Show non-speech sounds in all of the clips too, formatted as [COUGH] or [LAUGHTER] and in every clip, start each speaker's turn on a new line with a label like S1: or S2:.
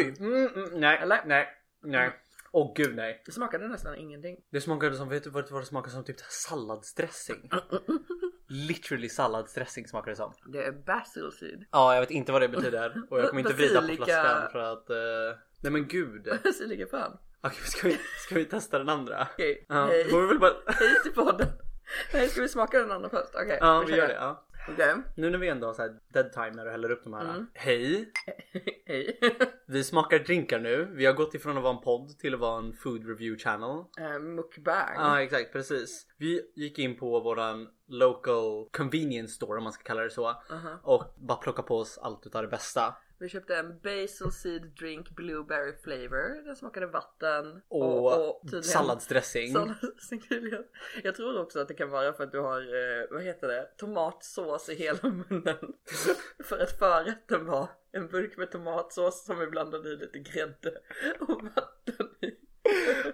S1: Oj! Mm, mm, nej,
S2: Eller?
S1: nej, nej. Åh gud nej.
S2: Det smakade nästan ingenting.
S1: Det smakade som, vet du vad det smakade som? Typ salladsdressing. Literally salladsdressing smakade det som.
S2: Det är basil seed.
S1: Ja, jag vet inte vad det betyder och jag kommer inte vrida på flaskan för att... eh, nej men gud. [LAUGHS] Okej,
S2: Basilika fan.
S1: ska, vi, ska vi testa den andra?
S2: Okej,
S1: Ja,
S2: hej.
S1: vi bara...
S2: Hej till podden. Nej, ska vi smaka den andra först? Okej.
S1: Ja, vi
S2: kör
S1: gör det. Ja.
S2: Okej.
S1: Nu när vi ändå har så här dead time när du häller upp de här.
S2: Mm.
S1: Hej! [LAUGHS]
S2: Hej.
S1: Vi smakar drinkar nu. Vi har gått ifrån att vara en podd till att vara en food review channel.
S2: uh, mukbang.
S1: Ja exakt precis. Vi gick in på våran local convenience store om man ska kalla det så.
S2: Uh-huh.
S1: Och bara plocka på oss allt utav det bästa.
S2: Vi köpte en basil seed drink blueberry flavor. Den smakade vatten
S1: Och,
S2: tydligen
S1: salladsdressing.
S2: salladsdressing [LAUGHS] tydligen. Jag tror också att det kan vara för att du har, eh, vad heter det, tomatsås i hela munnen. [LAUGHS] för att förrätten var en burk med tomatsås som vi blandade i lite grädde och vatten.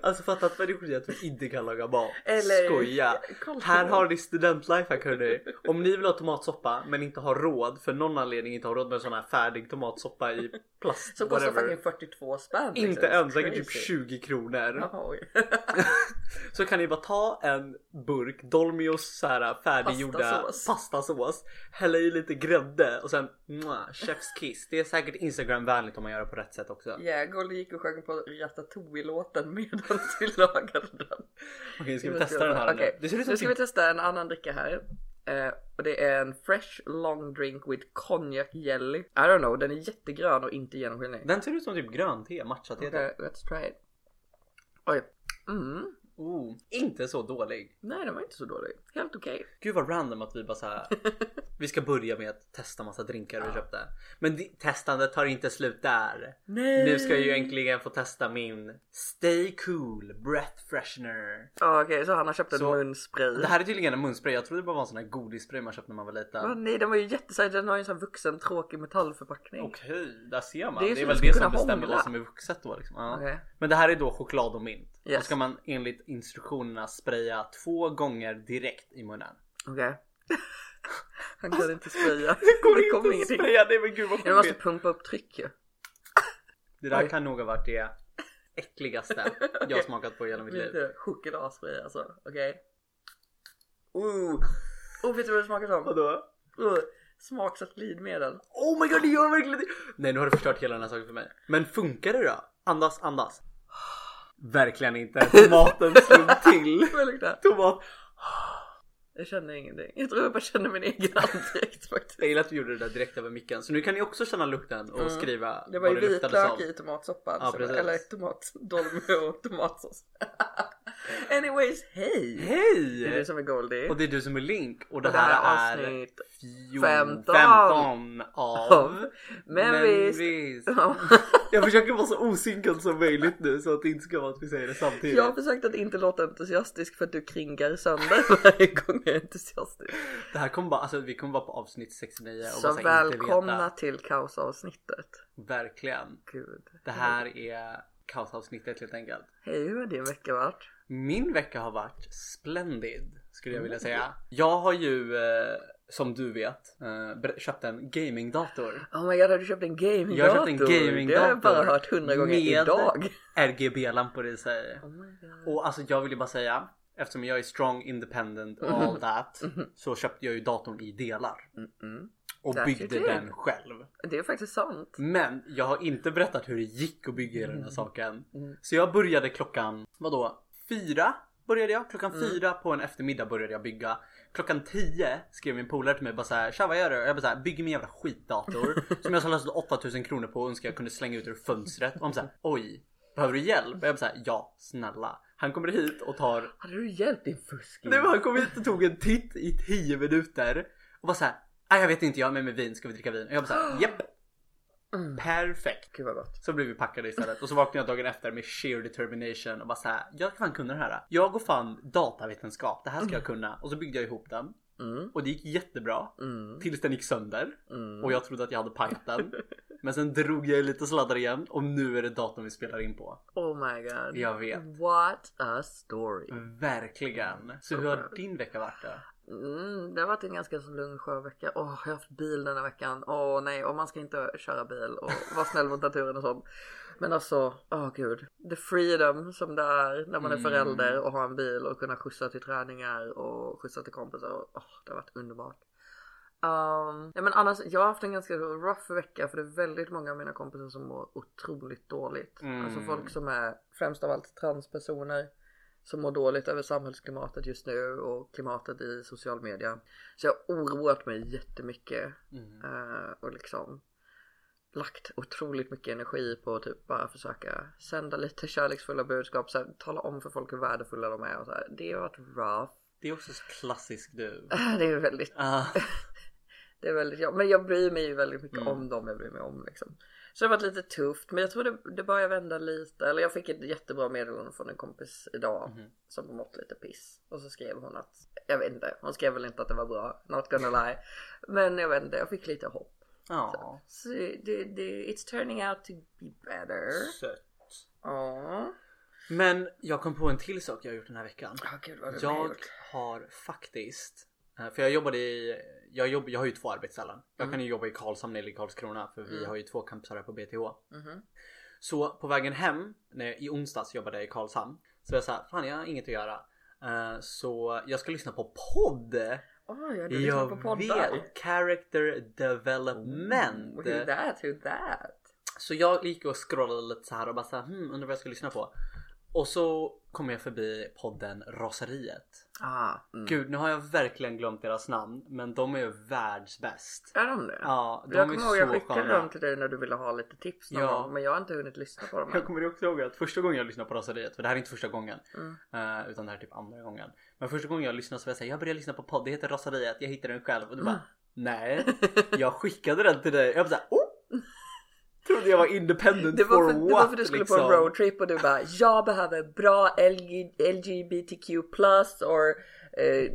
S1: Alltså fatta att människor säger att vi inte kan laga mat.
S2: Eller-
S1: Skoja! Här har ni studentlife hörni. Om ni vill ha tomatsoppa men inte har råd för någon anledning inte har råd med en sån här färdig tomatsoppa i plast.
S2: Som kostar
S1: whatever.
S2: fucking 42 spänn. liksom.
S1: Inte ens, säkert typ
S2: crazy.
S1: 20 kronor.
S2: Jaha. [LAUGHS] [LAUGHS]
S1: Så kan ni bara ta en burk Dolmios så här färdiggjorda
S2: Pastasås.
S1: pastasås, hälla i lite grädde och sen mwah, chef's kiss. Det är säkert Instagram-vänligt om man gör det på rätt sätt också.
S2: Ja, Golly gick och sjöng på Ratatouille-låten medan [LAUGHS] vi lagade den.
S1: Okej, ska vi testa den här
S2: Okej,
S1: nu? Det ser ut som
S2: ska vi
S1: typ...
S2: testa en annan dricka här. Eh, och det är en fresh long drink with cognac jelly. I don't know, den är jättegrön och inte genomskinlig.
S1: Den ser ut som typ grönt te, matcha-te.
S2: Okej, let's try it. Oj. Mm.
S1: Oh, inte så dålig.
S2: Nej, den var inte så dålig. Helt okej.
S1: Gud vad random att vi bara så här. [LAUGHS] Vi ska börja med att testa massa drinkar vi köpte. Men det, testandet tar inte slut där.
S2: Nej.
S1: Nu ska jag ju äntligen få testa min Stay Cool Breath Freshener.
S2: Ja, Okej, så han har köpt en
S1: Så-
S2: munspray.
S1: Det här är tydligen en munspray. Jag trodde det bara var en sån här godisspray man köpte när man var
S2: Va,
S1: liten.
S2: nej, den var ju jättesajt. Den har ju en sån här vuxen tråkig metallförpackning.
S1: Okej, där ser man.
S2: Det är
S1: Det är, väl det som bestämmer
S2: hångla.
S1: vad som är vuxet då. Liksom. Ja.
S2: Okej.
S1: Men det här är då choklad och mint. Då
S2: Yes.
S1: ska man enligt instruktionerna spraya två gånger direkt i munnen.
S2: Okej. [LAUGHS] Han kan inte spraya. [LAUGHS]
S1: Det går
S2: kommer
S1: inte att spraya, nej men gud vad
S2: Du måste
S1: sjukt.
S2: pumpa upp tryck ju.
S1: Det där
S2: Oj.
S1: kan nog ha varit det äckligaste [LAUGHS] jag har smakat på i hela mitt liv.
S2: Lite chokladspray alltså. Okej. Ooh. Oh, vet du vad det smakar som?
S1: Vadå?
S2: Uh, smaksatt glidmedel.
S1: Oh my god det gör verkligen det! Nej nu har du förstört hela den här saken för mig. Men funkar det då? Andas, andas. Verkligen inte. Tomaten slog till. [LAUGHS] Tomat.
S2: Jag känner ingenting. Jag tror jag bara känner min egen andedräkt faktiskt.
S1: Jag gillar att vi gjorde det där direkt över micken. Så nu kan ni också känna lukten och skriva
S2: Mm. Det var ju vitlök i tomatsoppan.
S1: Ja,
S2: så-
S1: precis.
S2: eller tomatdolme och tomatsås. [LAUGHS] Anyways, hej! Det är
S1: Hej!
S2: du som är Goldie.
S1: Och det är du som är Link och det
S2: Och här
S1: här
S2: är avsnitt
S1: fjol-
S2: 15
S1: 15 av
S2: av Men visst.
S1: visst.
S2: Ja. [LAUGHS]
S1: Jag försöker vara så osynkad som möjligt nu så att det inte ska vara att vi säger det samtidigt.
S2: Jag har försökt att inte låta entusiastisk för att du kringar sönder [LAUGHS] varje gång är entusiastisk.
S1: Det här kommer bara, alltså vi kommer vara på avsnitt 69 och
S2: Så
S1: bara så här inte
S2: välkomna
S1: veta.
S2: till kaosavsnittet.
S1: Verkligen.
S2: Gud.
S1: Det här är kaosavsnittet helt enkelt.
S2: Hej, hur har din vecka varit?
S1: Min vecka har varit splendid skulle jag vilja säga. Jag har ju eh, som du vet eh, köpt en gamingdator.
S2: Oh my god, har du köpt en gamingdator?
S1: Jag har köpt en gamingdator.
S2: Det har jag bara hört hundra gånger
S1: med
S2: idag.
S1: RGB-lampor i sig.
S2: Oh my god.
S1: Och alltså jag vill ju bara säga eftersom jag är strong, independent och all that så köpte jag ju datorn i delar.
S2: Mm.
S1: Och
S2: That's
S1: byggde den själv.
S2: Det är faktiskt sant.
S1: Men jag har inte berättat hur det gick att bygga
S2: Mm.
S1: den här saken. Så jag började klockan, vadå? Fyra började jag. Klockan
S2: Mm.
S1: fyra på en eftermiddag började jag bygga. Klockan tio skrev min polare till mig bara såhär Tja vad gör du? Och jag bara såhär bygger min jävla skitdator [LAUGHS] som jag har slösat 8000 kronor på och önskar jag kunde slänga ut ur fönstret. Och han såhär oj Behöver du hjälp? Och jag bara såhär ja snälla. Han kommer hit och tar
S2: Hade du hjälpt din fuskling?
S1: Nej men han kom hit och tog en titt i 10 minuter och bara såhär Nej jag vet inte jag har med mig vin, ska vi dricka vin? Och jag bara såhär japp
S2: Mm.
S1: Perfekt
S2: Gud vad gott.
S1: Så blev vi packade istället och så vaknade jag dagen efter med sheer determination och bara såhär Jag kan fan kunna det här Jag går fan datavetenskap, det här ska jag kunna Och så byggde jag ihop den
S2: Mm.
S1: och det gick jättebra
S2: Mm.
S1: Tills den gick sönder
S2: Mm.
S1: och jag trodde att jag hade den [LAUGHS] Men sen drog jag lite sladdar igen och nu är det datorn vi spelar in på
S2: Oh my god.
S1: Jag vet
S2: What a story.
S1: Verkligen Så hur har din vecka varit då?
S2: Mm, det har varit en ganska så lugn vecka. Åh, jag har haft bil den här veckan. Åh nej, och man ska inte köra bil och [LAUGHS] vara snäll mot naturen och sånt. Men alltså, åh gud. The freedom som det är när man är
S1: Mm.
S2: förälder och har en bil och kunna skjutsa till träningar och skjutsa till kompisar. Åh, det har varit underbart. Um, ja, men annars, jag har haft en ganska rough vecka för det är väldigt många av mina kompisar som mår otroligt dåligt.
S1: Mm.
S2: Alltså folk som är främst av allt transpersoner som mår dåligt över samhällsklimatet just nu och klimatet i social media. Så jag har oroat mig jättemycket
S1: Mm.
S2: eh, och liksom lagt otroligt mycket energi på att typ bara försöka sända lite kärleksfulla budskap, så här, tala om för folk hur värdefulla de är och så här. Det har varit rough.
S1: Det är också så klassisk du. [LAUGHS]
S2: Det är väldigt
S1: Ah,
S2: Det är väldigt, ja, men jag bryr mig ju väldigt mycket
S1: Mm.
S2: om dem jag bryr mig om liksom. Så det har varit lite tufft men jag tror det, det börjar vända lite. Eller jag fick ett jättebra meddelande från en kompis idag
S1: Mhm.
S2: som mått lite piss. Och så skrev hon att, jag vet inte, hon skrev väl inte att det var bra, not gonna [LAUGHS] lie. Men jag vet inte, jag fick lite hopp.
S1: ja.
S2: Så det, det, it's turning out to be better.
S1: Sött.
S2: Ja.
S1: Men jag kom på en till sak jag har gjort den här veckan.
S2: Oh, gud
S1: Jag har faktiskt för jag jobbade i, jag, jobb, jag har ju två arbetsställen. Jag
S2: Mm.
S1: kan ju jobba i Karlshamn eller i Karlskrona för vi
S2: Mm.
S1: har ju två campusar här på BTH.
S2: Mhm.
S1: Så på vägen hem, när, i onsdags jobbade jag i Karlshamn. Så var jag såhär, fan jag har inget att göra. Eh, så jag ska lyssna på podd.
S2: Oj, ja, du lyssnar
S1: Jag
S2: på poddar.
S1: vet! Character development.
S2: Ooh, Who that, who that?
S1: Så jag gick och scrollade lite så här och bara såhär, hmm, undrar vad jag ska lyssna på. Och så kom jag förbi podden Raseriet.
S2: Ah, mm.
S1: Gud, nu har jag verkligen glömt deras namn, men de är ju världsbäst.
S2: Är de det?
S1: Ja, de
S2: jag
S1: är
S2: kommer ihåg jag skickade dem till dig när du ville ha lite tips
S1: Ja.
S2: gång, men jag har inte hunnit lyssna på dem
S1: Jag
S2: än.
S1: kommer också ihåg att första gången jag lyssnade på Raseriet, för det här är inte första gången.
S2: Mm.
S1: eh, utan det här är typ andra gången. Men första gången jag lyssnade så var jag säga jag började lyssna på podd, det heter Raseriet, jag hittade den själv. Och du bara, nej. [LAUGHS] Jag skickade den till dig. Jag var såhär, oh! Trodde jag var independent
S2: Det var,
S1: for
S2: för,
S1: what?
S2: det var för att du skulle på en
S1: liksom.
S2: roadtrip och du bara Jag behöver bra LG, LGBTQ plus or eh,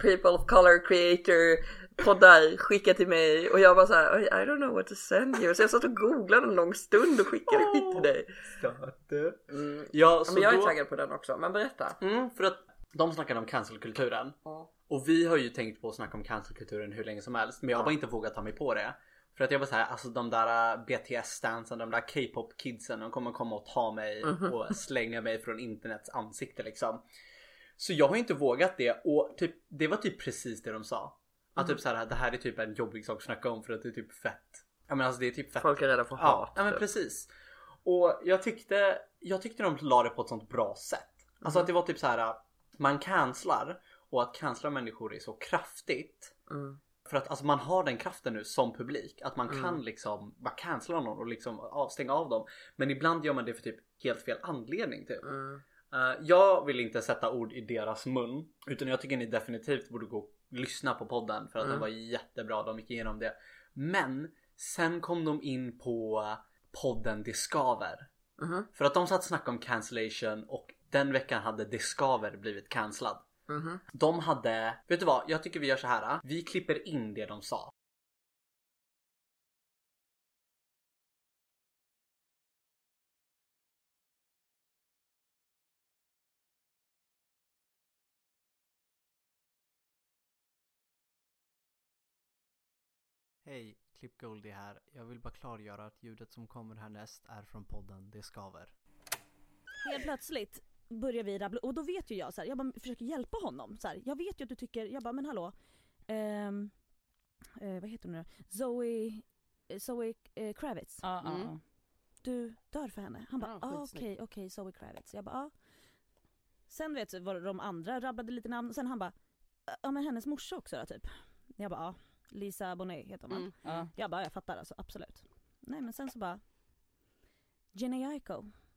S2: people of color creator poddar skicka till mig och jag var så här I I don't know what to send you så jag satt och googlade en lång stund och skickade hit till dig.
S1: Söt.
S2: Mm.
S1: Ja, så
S2: men jag är
S1: då...
S2: taggad på den också, men berätta.
S1: Mm, för att de snackade om cancelkulturen.
S2: Ja.
S1: Och vi har ju tänkt på att snacka om cancelkulturen hur länge som helst. Men jag har bara inte vågat ta mig på det. För att jag var såhär, alltså de där uh, BTS-stansen, de där K-pop kidsen, de kommer komma och ta mig
S2: Mhm.
S1: och slänga mig från internets ansikte liksom. Så jag har inte vågat det och typ, det var typ precis det de sa. Att
S2: Mhm.
S1: typ såhär, det här är typ en jobbig sak att snacka om för att det är typ fett. Ja men alltså det är typ fett.
S2: Folk är rädda för
S1: Ja,
S2: hat.
S1: ja men
S2: typ.
S1: precis. Och jag tyckte, jag tyckte de la det på ett sånt bra sätt. Alltså
S2: Mhm.
S1: att det var typ så här. man cancelar och att cancella människor är så kraftigt.
S2: Mm.
S1: För att alltså man har den kraften nu som publik. Att man
S2: Mm.
S1: kan liksom bara cancella någon och liksom avstänga av dem. Men ibland gör man det för typ helt fel anledning typ.
S2: Mm.
S1: Eh, jag vill inte sätta ord i deras mun. Utan jag tycker ni definitivt borde gå och lyssna på podden. För att
S2: Mm.
S1: den var jättebra, de gick igenom det. Men sen kom de in på podden Det Skaver.
S2: Mhm.
S1: För att de satt och snackade om cancellation och den veckan hade Det Skaver blivit cancellad.
S2: Mhm.
S1: De hade, vet du vad? Jag tycker vi gör så här. Vi klipper in det de sa. Hej, Klipp Goldie här. Jag vill bara klargöra att ljudet som kommer härnäst är från podden Det Skaver.
S3: Helt plötsligt börjar vi rabbla och då vet ju jag så här, jag bara försöker hjälpa honom. Så här, jag vet ju att du tycker, jag bara men hallå. ehm, eh, vad heter hon nu då? Zoe, eh, Zoe eh, Kravitz.
S4: Ja, ja,
S2: Mm.
S4: ja.
S3: Du dör för henne. Han bara
S4: Ja,
S3: ah, okej
S4: skitsnyggt.
S3: okej Zoe Kravitz. Jag bara ja. Sen vet du var de andra rabblade lite namn och sen han bara ja men hennes morsa också då typ. Jag bara ja. Lisa Bonet heter hon va?
S2: Mm.
S4: Ja.
S3: Jag bara jag fattar alltså absolut. Nej men sen så bara Jenny Aiko.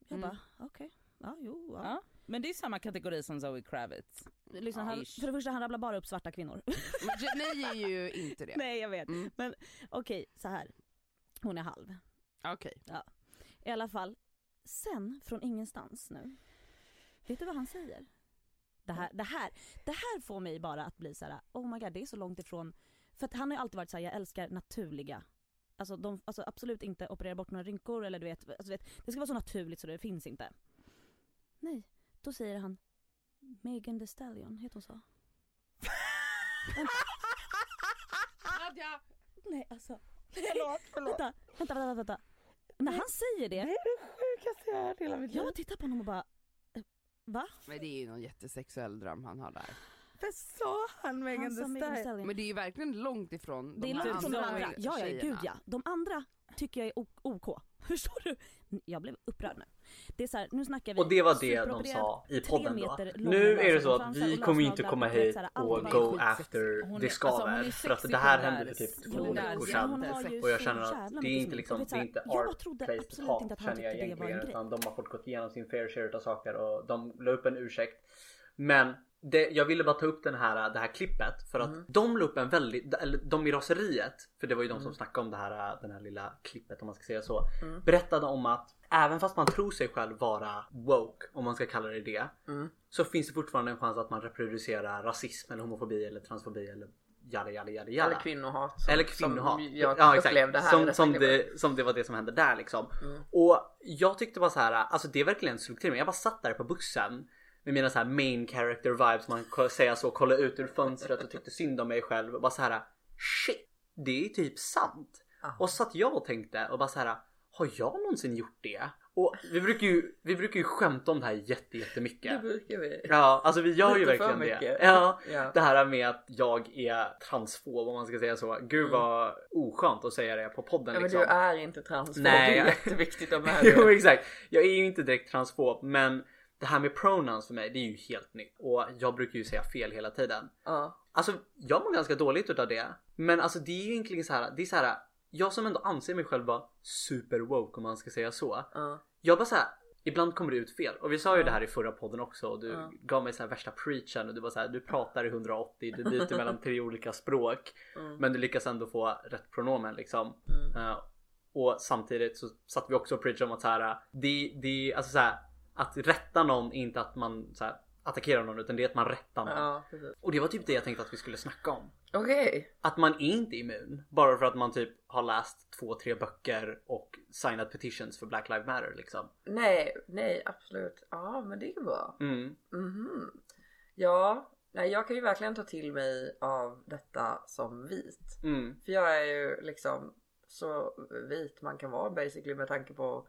S3: Jag
S4: Mm.
S3: bara okej. Ja jo ja.
S4: Ja. Men det är samma kategori som Zoe Kravitz.
S3: Liksom,
S4: Ja,
S3: han, för det första han rabblar bara upp svarta kvinnor. [LAUGHS]
S4: Jenny är ju inte det.
S3: Nej jag vet.
S4: Mm.
S3: Men okej så här. Hon är halv.
S4: Okej.
S3: I alla fall. Sen från ingenstans nu. Vet du vad han säger? Det här, det här, det här får mig bara att bli så här: oh my god det är så långt ifrån. För att han har ju alltid varit så här: jag älskar naturliga. Alltså, de, alltså absolut inte operera bort några rynkor eller du vet, alltså, du vet, det ska vara så naturligt så det finns inte. Nej, då säger han Megan Thee Stallion, heter hon så?
S4: Nadja!
S3: Nej alltså. Förlåt, förlåt. Vänta, vänta, vänta, vänta. När han säger det,
S2: Det är det sjukaste jag har hört hela mitt liv.
S3: jag tittar på honom och bara, eh, va?
S4: Men det är ju någon jättesexuell dröm han har där.
S2: Vad sa han Megan
S3: Han
S2: Thee Stallion?
S3: Stallion.
S4: Men det är ju verkligen långt ifrån
S3: Det är
S4: de
S3: långt från de
S4: andra.
S3: Ja, ja, gud ja. De andra tycker jag är OK. [LAUGHS] Förstår du? Jag blev upprörd nu. Det är så här, nu snackar vi
S1: Och det var det de sa i podden då. Nu är det så att vi kommer inte
S3: lösnaglar
S1: komma hit och go after det
S4: alltså,
S1: skaver.
S4: är
S1: För att det här hände för typ två veckor sedan.
S3: ju
S1: Och jag känner att det är inte liksom,
S3: så
S1: det är inte
S3: trodde
S1: place to
S3: absolut
S1: talk
S3: inte att han
S1: känner jag
S3: tyckte det var en
S1: egentligen.
S3: grej.
S1: Utan de har fått gått igenom sin fair share av saker och de la upp en ursäkt. Men det, jag ville bara ta upp den här, det här klippet för att de la upp en väldigt, eller de i raseriet, för det var ju de som snackade om det här, den här lilla klippet om man ska säga så. Berättade om att även fast man tror sig själv vara woke, om man ska kalla det det. Så finns det fortfarande en chans att man reproducerar rasism eller homofobi eller transfobi eller jada jada jada jada.
S2: Eller kvinnohat. Som,
S1: Eller kvinnohat.
S2: Som jag
S1: ja,
S2: upplevde här
S1: som, som, det, som det var det som hände där liksom.
S2: Mm.
S1: Och jag tyckte bara så här, alltså det verkligen slog till mig. Jag bara satt där på bussen med mina så här main character vibes, man kan säga så, kolla ut ur fönstret och tyckte synd om mig själv och bara så här shit, det är typ sant.
S2: Ja.
S1: Och satt jag och tänkte och bara så här, har jag någonsin gjort det? Och vi brukar ju, vi brukar ju skämta om det här jätte, jättemycket.
S2: Det brukar vi.
S1: Ja, alltså vi gör ju
S2: Lite
S1: verkligen det. Ja,
S2: Ja.
S1: det här med att jag är transfob om man ska säga så. Gud vad oskönt att säga det på podden
S2: Mm. Ja, men
S1: liksom.
S2: du är inte transfob.
S1: Nej,
S2: det är jätteviktigt att med [LAUGHS]
S1: jo
S2: det.
S1: exakt. Jag är ju inte direkt transfob men det här med pronouns för mig det är ju helt nytt. Och jag brukar ju säga fel hela tiden.
S2: Ja.
S1: Alltså jag mår ganska dåligt utav det. Men alltså det är ju egentligen så här. Det är så här. Jag som ändå anser mig själv vara super woke om man ska säga så.
S2: Ja.
S1: Jag bara så här. Ibland kommer det ut fel och vi sa ju det här i förra podden också och du
S2: Ja.
S1: gav mig så här värsta preachen och du var så här, du pratar i 180, du byter mellan tre olika språk
S2: Mm.
S1: men du lyckas ändå få rätt pronomen liksom.
S2: Mm.
S1: Eh, och samtidigt så satt vi också och preachade om att så här, det, det, alltså så här, att rätta någon är inte att man så här, attackerar någon utan det är att man rättar någon.
S2: Ja.
S1: Och det var typ det jag tänkte att vi skulle snacka om.
S2: Okej.
S1: Att man är inte immun bara för att man typ har läst två, tre böcker och signat petitions för Black Lives Matter liksom.
S2: Nej, nej absolut. Ja men det är ju bra.
S1: Mm.
S2: Mhm. Ja, nej jag kan ju verkligen ta till mig av detta som vit.
S1: Mm.
S2: För jag är ju liksom så vit man kan vara basically med tanke på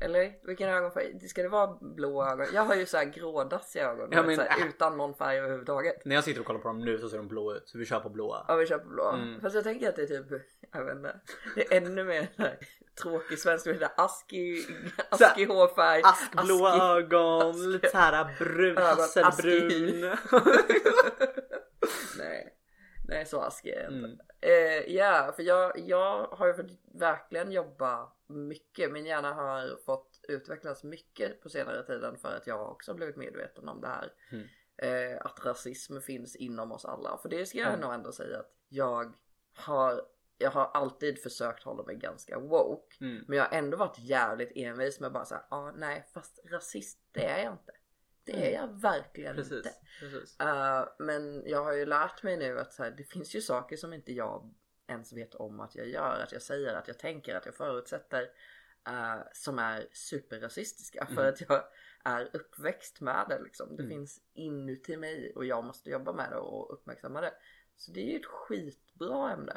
S2: eller vilken ögonfärg? Ska det vara blå ögon? Jag har ju så här grådassiga ögon
S1: Ja, men,
S2: så här,
S1: äh.
S2: utan någon färg överhuvudtaget.
S1: När jag sitter och kollar på dem nu så ser de blå ut så vi kör på blåa.
S2: Ja vi kör på blå.
S1: Mm.
S2: Fast jag tänker att det är typ, jag vet inte. Det är ännu mer här tråkig svensk, det är askig, hårfärg.
S1: Askblåa
S2: askig-
S1: ögon,
S2: askig-
S1: lite såhär brun, hasselbrun. [LAUGHS] [LAUGHS]
S2: Nej, nej så askig är jag inte.
S1: Mm.
S2: Eh, Ja, för jag, jag har ju fått verkligen jobba mycket. Min hjärna har fått utvecklas mycket på senare tiden för att jag också har blivit medveten om det här.
S1: Mm.
S2: Eh, att rasism finns inom oss alla. För det ska jag
S1: Mm.
S2: nog ändå säga att jag har, jag har alltid försökt hålla mig ganska woke.
S1: Mm.
S2: Men jag har ändå varit jävligt envis med bara såhär, ah, nej fast rasist det är jag inte. Det är jag verkligen
S1: Precis,
S2: inte.
S1: precis.
S2: Uh, men jag har ju lärt mig nu att så här, det finns ju saker som inte jag ens vet om att jag gör, att jag säger, att jag tänker, att jag förutsätter uh, som är superrasistiska för
S1: Mm.
S2: att jag är uppväxt med det liksom. Det
S1: Mm.
S2: finns inuti mig och jag måste jobba med det och uppmärksamma det. Så det är ju ett skitbra ämne.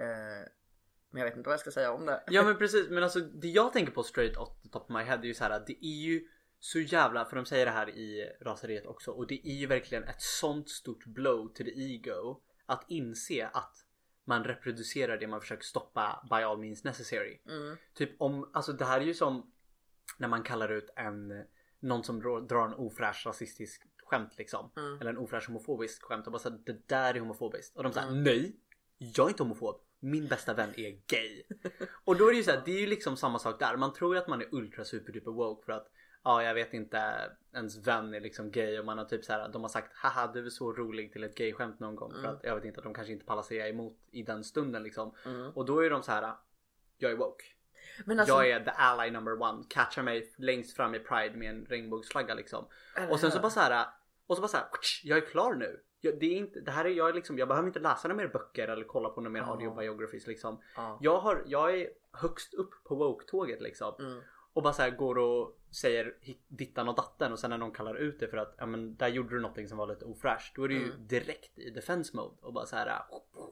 S2: Uh, men jag vet inte vad jag ska säga om det.
S1: Ja men [LAUGHS] precis, men alltså det jag tänker på straight off the top of my head är ju så här att det är ju så jävla, för de säger det här i raseriet också och det är ju verkligen ett sånt stort blow to the ego att inse att man reproducerar det man försöker stoppa by all means necessary.
S2: Mm.
S1: Typ om, alltså det här är ju som när man kallar ut en någon som drar drar en ofräsch rasistisk skämt liksom.
S2: Mm.
S1: Eller en ofräsch homofobisk skämt och bara såhär det där är homofobiskt. Och de säger
S2: Mm.
S1: nej, jag är inte homofob. Min bästa vän är gay. [LAUGHS] och då är det ju såhär, det är ju liksom samma sak där. Man tror ju att man är ultra super duper woke för att ja jag vet inte ens vän är liksom gay och man har typ så här, de har sagt haha du är så rolig till ett gayskämt någon gång för
S2: Mm.
S1: att jag vet inte att de kanske inte pallar säga emot i den stunden liksom.
S2: Mm.
S1: Och då är de så här jag är woke.
S2: Alltså,
S1: Jag är the ally number one. Catchar mig längst fram i Pride med en regnbågsflagga liksom. Och sen så bara så här. Och så bara så här. Jag är klar nu. Jag, det är inte, det här är jag är liksom. Jag behöver inte läsa några mer böcker eller kolla på några mer
S2: Ja.
S1: audio biographies liksom.
S2: Ja.
S1: Jag har, jag är högst upp på woke-tåget liksom.
S2: Mm.
S1: Och bara så här går och säger dittan och datten och sen när någon kallar ut det för att ja men där gjorde du någonting som var lite ofräscht. Då är det ju
S2: Mm.
S1: direkt i defense mode och bara så här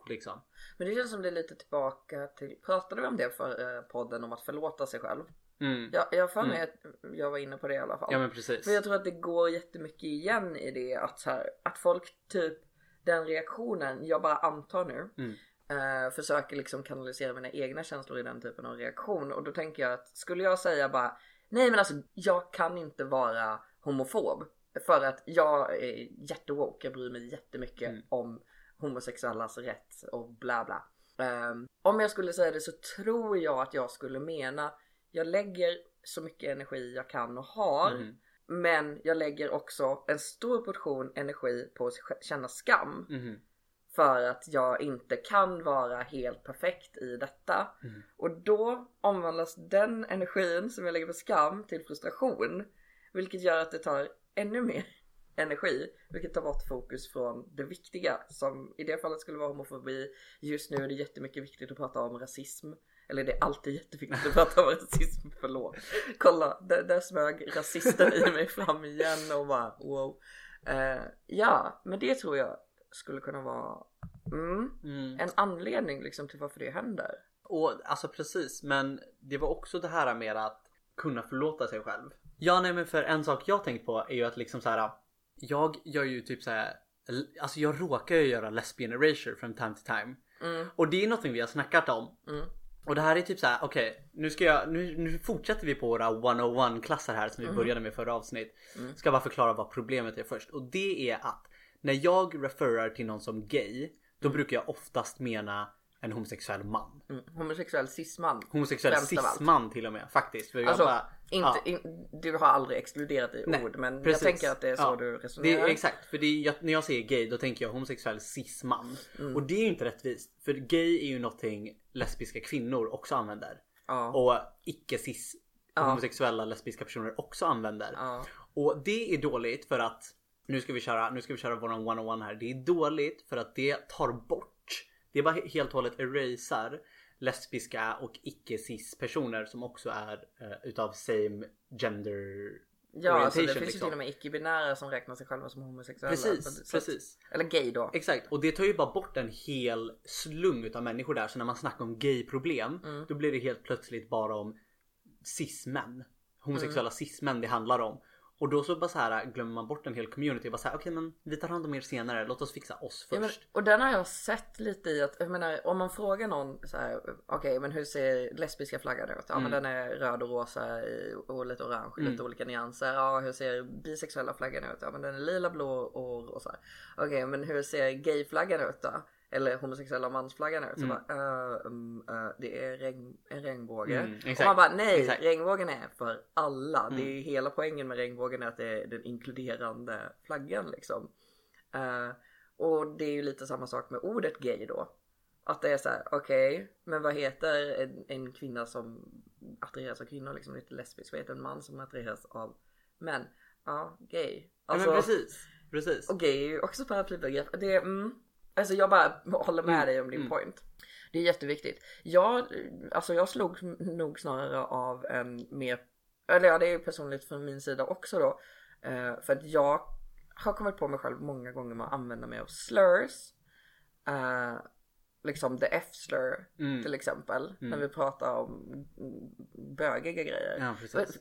S1: liksom.
S2: Men det känns som det är lite tillbaka till, pratade vi om det för eh, podden om att förlåta sig själv?
S1: Mm.
S2: Jag, jag för mig att jag var inne på det i alla fall.
S1: Ja men precis.
S2: För jag tror att det går jättemycket igen i det att så här, att folk typ den reaktionen, jag bara antar nu,
S1: Mm.
S2: Eh, försöker liksom kanalisera mina egna känslor i den typen av reaktion och då tänker jag att skulle jag säga bara nej men alltså jag kan inte vara homofob för att jag är jättewoke, jag bryr mig jättemycket
S1: Mm.
S2: om homosexuellas rätt och bla bla. Ehm, om jag skulle säga det så tror jag att jag skulle mena jag lägger så mycket energi jag kan och har
S1: Mhm.
S2: men jag lägger också en stor portion energi på att känna skam
S1: Mhm.
S2: För att jag inte kan vara helt perfekt i detta.
S1: Mm.
S2: Och då omvandlas den energin som jag lägger på skam till frustration. Vilket gör att det tar ännu mer [LAUGHS] energi. Vilket tar bort fokus från det viktiga som i det fallet skulle vara homofobi. Just nu är det jättemycket viktigt att prata om rasism. Eller det är alltid jätteviktigt att prata om [LAUGHS] rasism, förlåt. Kolla, där, där smög rasisten i mig fram igen och bara wow. Eh, ja, men det tror jag skulle kunna vara mm,
S1: Mm.
S2: en anledning liksom till varför det händer.
S1: Och alltså precis, men det var också det här med att kunna förlåta sig själv. Ja, nej men för en sak jag tänkt på är ju att liksom så här. Jag gör ju typ så här. Alltså jag råkar ju göra lesbian erasure from time to time.
S2: Mm,
S1: Och det är någonting vi har snackat om.
S2: mm,
S1: Och det här är typ så här, okej nu ska jag, nu, nu fortsätter vi på våra 101 klasser här som vi började med förra avsnitt.
S2: Mm.
S1: Ska bara förklara vad problemet är först. Och det är att när jag refererar till någon som gay, då brukar jag oftast mena en homosexuell man.
S2: mm. Homosexuell cisman.
S1: Homosexuell cis-man till och med faktiskt. För jag
S2: Alltså,
S1: bara,
S2: inte,
S1: ja.
S2: in, du har aldrig exkluderat det i
S1: Nej,
S2: ord men
S1: precis.
S2: jag tänker att det är så
S1: Ja.
S2: du
S1: Det
S2: resonerar.
S1: är exakt, för det jag, när jag säger gay då tänker jag homosexuell cis-man.
S2: Mm.
S1: Och det är ju inte rättvist. För gay är ju någonting lesbiska kvinnor också använder.
S2: Ja.
S1: Och icke-cis
S2: Ja.
S1: homosexuella lesbiska personer också använder. Och det är dåligt för att nu ska vi köra, nu ska vi köra våran 101 här. Det är dåligt för att det tar bort. Det är bara helt och hållet erasar lesbiska och icke-cis personer som också är eh, utav same gender
S2: Ja, alltså det finns ju
S1: liksom.
S2: till och med icke-binära som räknar sig själva som homosexuella.
S1: Precis, precis.
S2: Eller gay då.
S1: Exakt, och det tar ju bara bort en hel slung utav människor där. Så när man snackar om gay-problem,
S2: Mm.
S1: då blir det helt plötsligt bara om cis-män. Homosexuella
S2: Mm.
S1: cis-män det handlar om. Och då så bara så här glömmer man bort en hel community. Bara så här, okej men vi tar hand om er senare, låt oss fixa oss
S2: Ja, men,
S1: först.
S2: och den har jag sett lite i att, jag menar om man frågar någon så här, okej men hur ser lesbiska flaggan ut? Ja men
S1: Mm.
S2: den är röd och rosa och lite orange, i lite olika nyanser. Ja hur ser bisexuella flaggan ut? Ja men den är lila, blå och rosa. Okej men hur ser gayflaggan ut då? Eller homosexuella mansflaggan ut? Så
S1: Mm.
S2: bara, "Eh, mm, eh, det är regn, en regnbåge.
S1: Mm,
S2: och man bara nej,
S1: Exakt.
S2: regnbågen är för alla. Det
S1: Mm.
S2: är hela poängen med regnbågen är att det är den inkluderande flaggan liksom. Eh, och det är ju lite samma sak med ordet gay då. Att det är så här, okej, men vad heter en, en kvinna som attraheras av kvinnor liksom lite lesbisk? Vad heter en man som attraheras av män? Ja, gay. Alltså,
S1: ja, men precis, precis.
S2: och gay är ju också paraplybegrepp. Det mm, alltså jag bara håller med
S1: Mm,
S2: dig om din
S1: mm.
S2: point. Det är jätteviktigt. Jag, alltså jag slog nog snarare av en mer, eller ja det är ju personligt från min sida också då. Eh, för att jag har kommit på mig själv många gånger med att använda mig av slurs. Eh, liksom the F-slur
S1: Mm.
S2: till exempel. När vi pratar om mm, bögiga grejer.
S1: Ja, precis.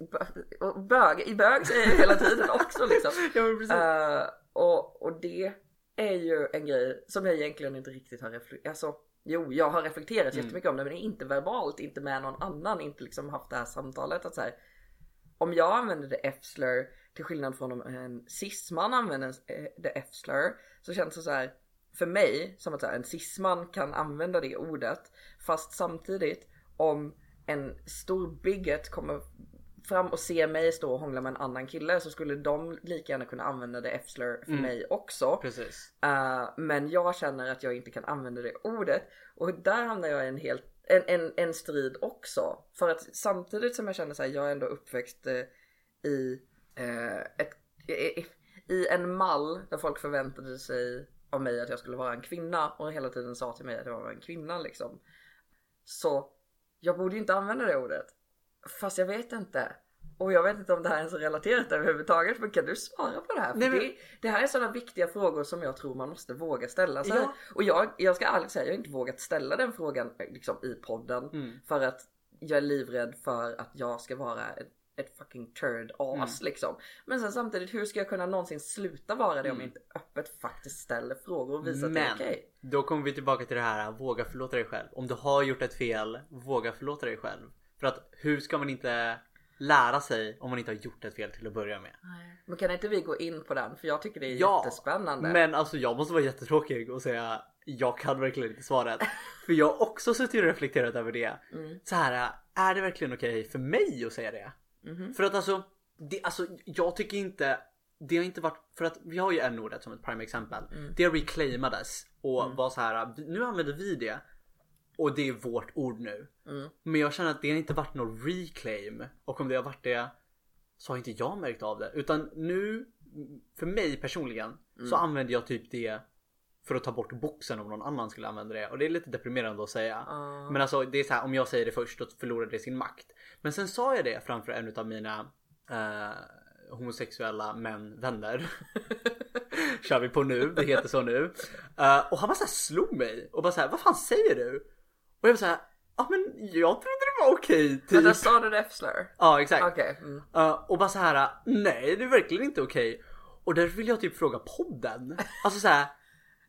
S2: Bög, i bög säger jag hela tiden också liksom. [LAUGHS]
S1: Ja, precis.
S2: Eh, och, och det är ju en grej som jag egentligen inte riktigt har reflekterat, alltså jo jag har reflekterat
S1: Mm.
S2: jättemycket om det men inte verbalt, inte med någon annan, inte liksom haft det här samtalet att så här, om jag använder det F-slur till skillnad från om en cisman använder eh, det F-slur så känns det så här för mig som att här, en cisman kan använda det ordet fast samtidigt om en stor bigot kommer fram och ser mig stå och hångla med en annan kille så skulle de lika gärna kunna använda det F-slur för
S1: Mm.
S2: mig också.
S1: Precis.
S2: Eh, men jag känner att jag inte kan använda det ordet och där hamnar jag i en helt en, en, en strid också. För att samtidigt som jag känner så här, jag är ändå uppväxt eh, i, eh, ett, i, i en mall där folk förväntade sig av mig att jag skulle vara en kvinna och hela tiden sa till mig att jag var en kvinna liksom. Så jag borde inte använda det ordet. Fast jag vet inte. Och jag vet inte om det här är så relaterat överhuvudtaget. Men kan du svara på det här? För
S1: Nej, men-
S2: det, det här är sådana viktiga frågor som jag tror man måste våga ställa sig.
S1: Ja.
S2: Och jag, jag ska ärligt säga, jag har inte vågat ställa den frågan liksom, i podden.
S1: Mm.
S2: För att jag är livrädd för att jag ska vara ett, ett fucking turd as
S1: Mm.
S2: liksom. Men sen samtidigt, hur ska jag kunna någonsin sluta vara det om jag inte öppet faktiskt ställer frågor och visar att det är
S1: Mm. Men
S2: okej?
S1: då kommer vi tillbaka till det här, våga förlåta dig själv. Om du har gjort ett fel, våga förlåta dig själv. För att hur ska man inte lära sig om man inte har gjort ett fel till att börja med?
S2: Men kan inte vi gå in på den? För jag tycker det är
S1: Ja,
S2: jättespännande.
S1: Men alltså jag måste vara jättetråkig och säga jag kan verkligen inte svaret. [LAUGHS] För jag har också suttit och reflekterat över det.
S2: Mm.
S1: Så här, är det verkligen okej för mig att säga det?
S2: Mhm.
S1: För att alltså, det, alltså jag tycker inte det har inte varit, för att vi har ju n-ordet som ett prime exempel.
S2: Mm.
S1: Det reclaimades och var så här, nu använder vi det och det är vårt ord nu.
S2: Mm.
S1: Men jag känner att det har inte varit någon reclaim och om det har varit det så har inte jag märkt av det. Utan nu, för mig personligen, så
S2: Mm.
S1: använder jag typ det för att ta bort boxen om någon annan skulle använda det. Och det är lite deprimerande att säga.
S2: Ja.
S1: Men alltså det är så här, om jag säger det först då förlorar det sin makt. Men sen sa jag det framför en av mina eh, homosexuella män vänner. [LAUGHS] Kör vi på nu, det heter så nu. Eh, och han bara så slog mig och bara så här, vad fan säger du? Och jag var så här, ja men jag trodde det var okej
S2: Men
S1: typ.
S2: där sa du F-slur?
S1: Ja exakt.
S2: Okej. Mm.
S1: Uh, och bara så här, nej det är verkligen inte okej. Och därför vill jag typ fråga podden. Alltså så här,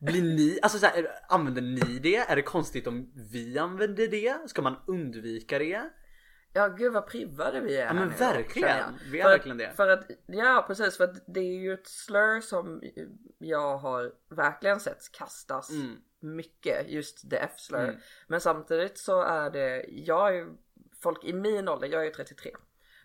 S1: blir ni, alltså så här, använder ni det? Är det konstigt om vi använder det? Ska man undvika det?
S2: Ja gud vad privade vi är
S1: Ja men
S2: nu
S1: verkligen, vi är
S2: För
S1: verkligen det.
S2: För att, ja precis för att det är ju ett slur som jag har verkligen sett kastas
S1: Mm.
S2: mycket, just the F-slur.
S1: Mm.
S2: Men samtidigt så är det, jag är folk i min ålder, jag är ju 33.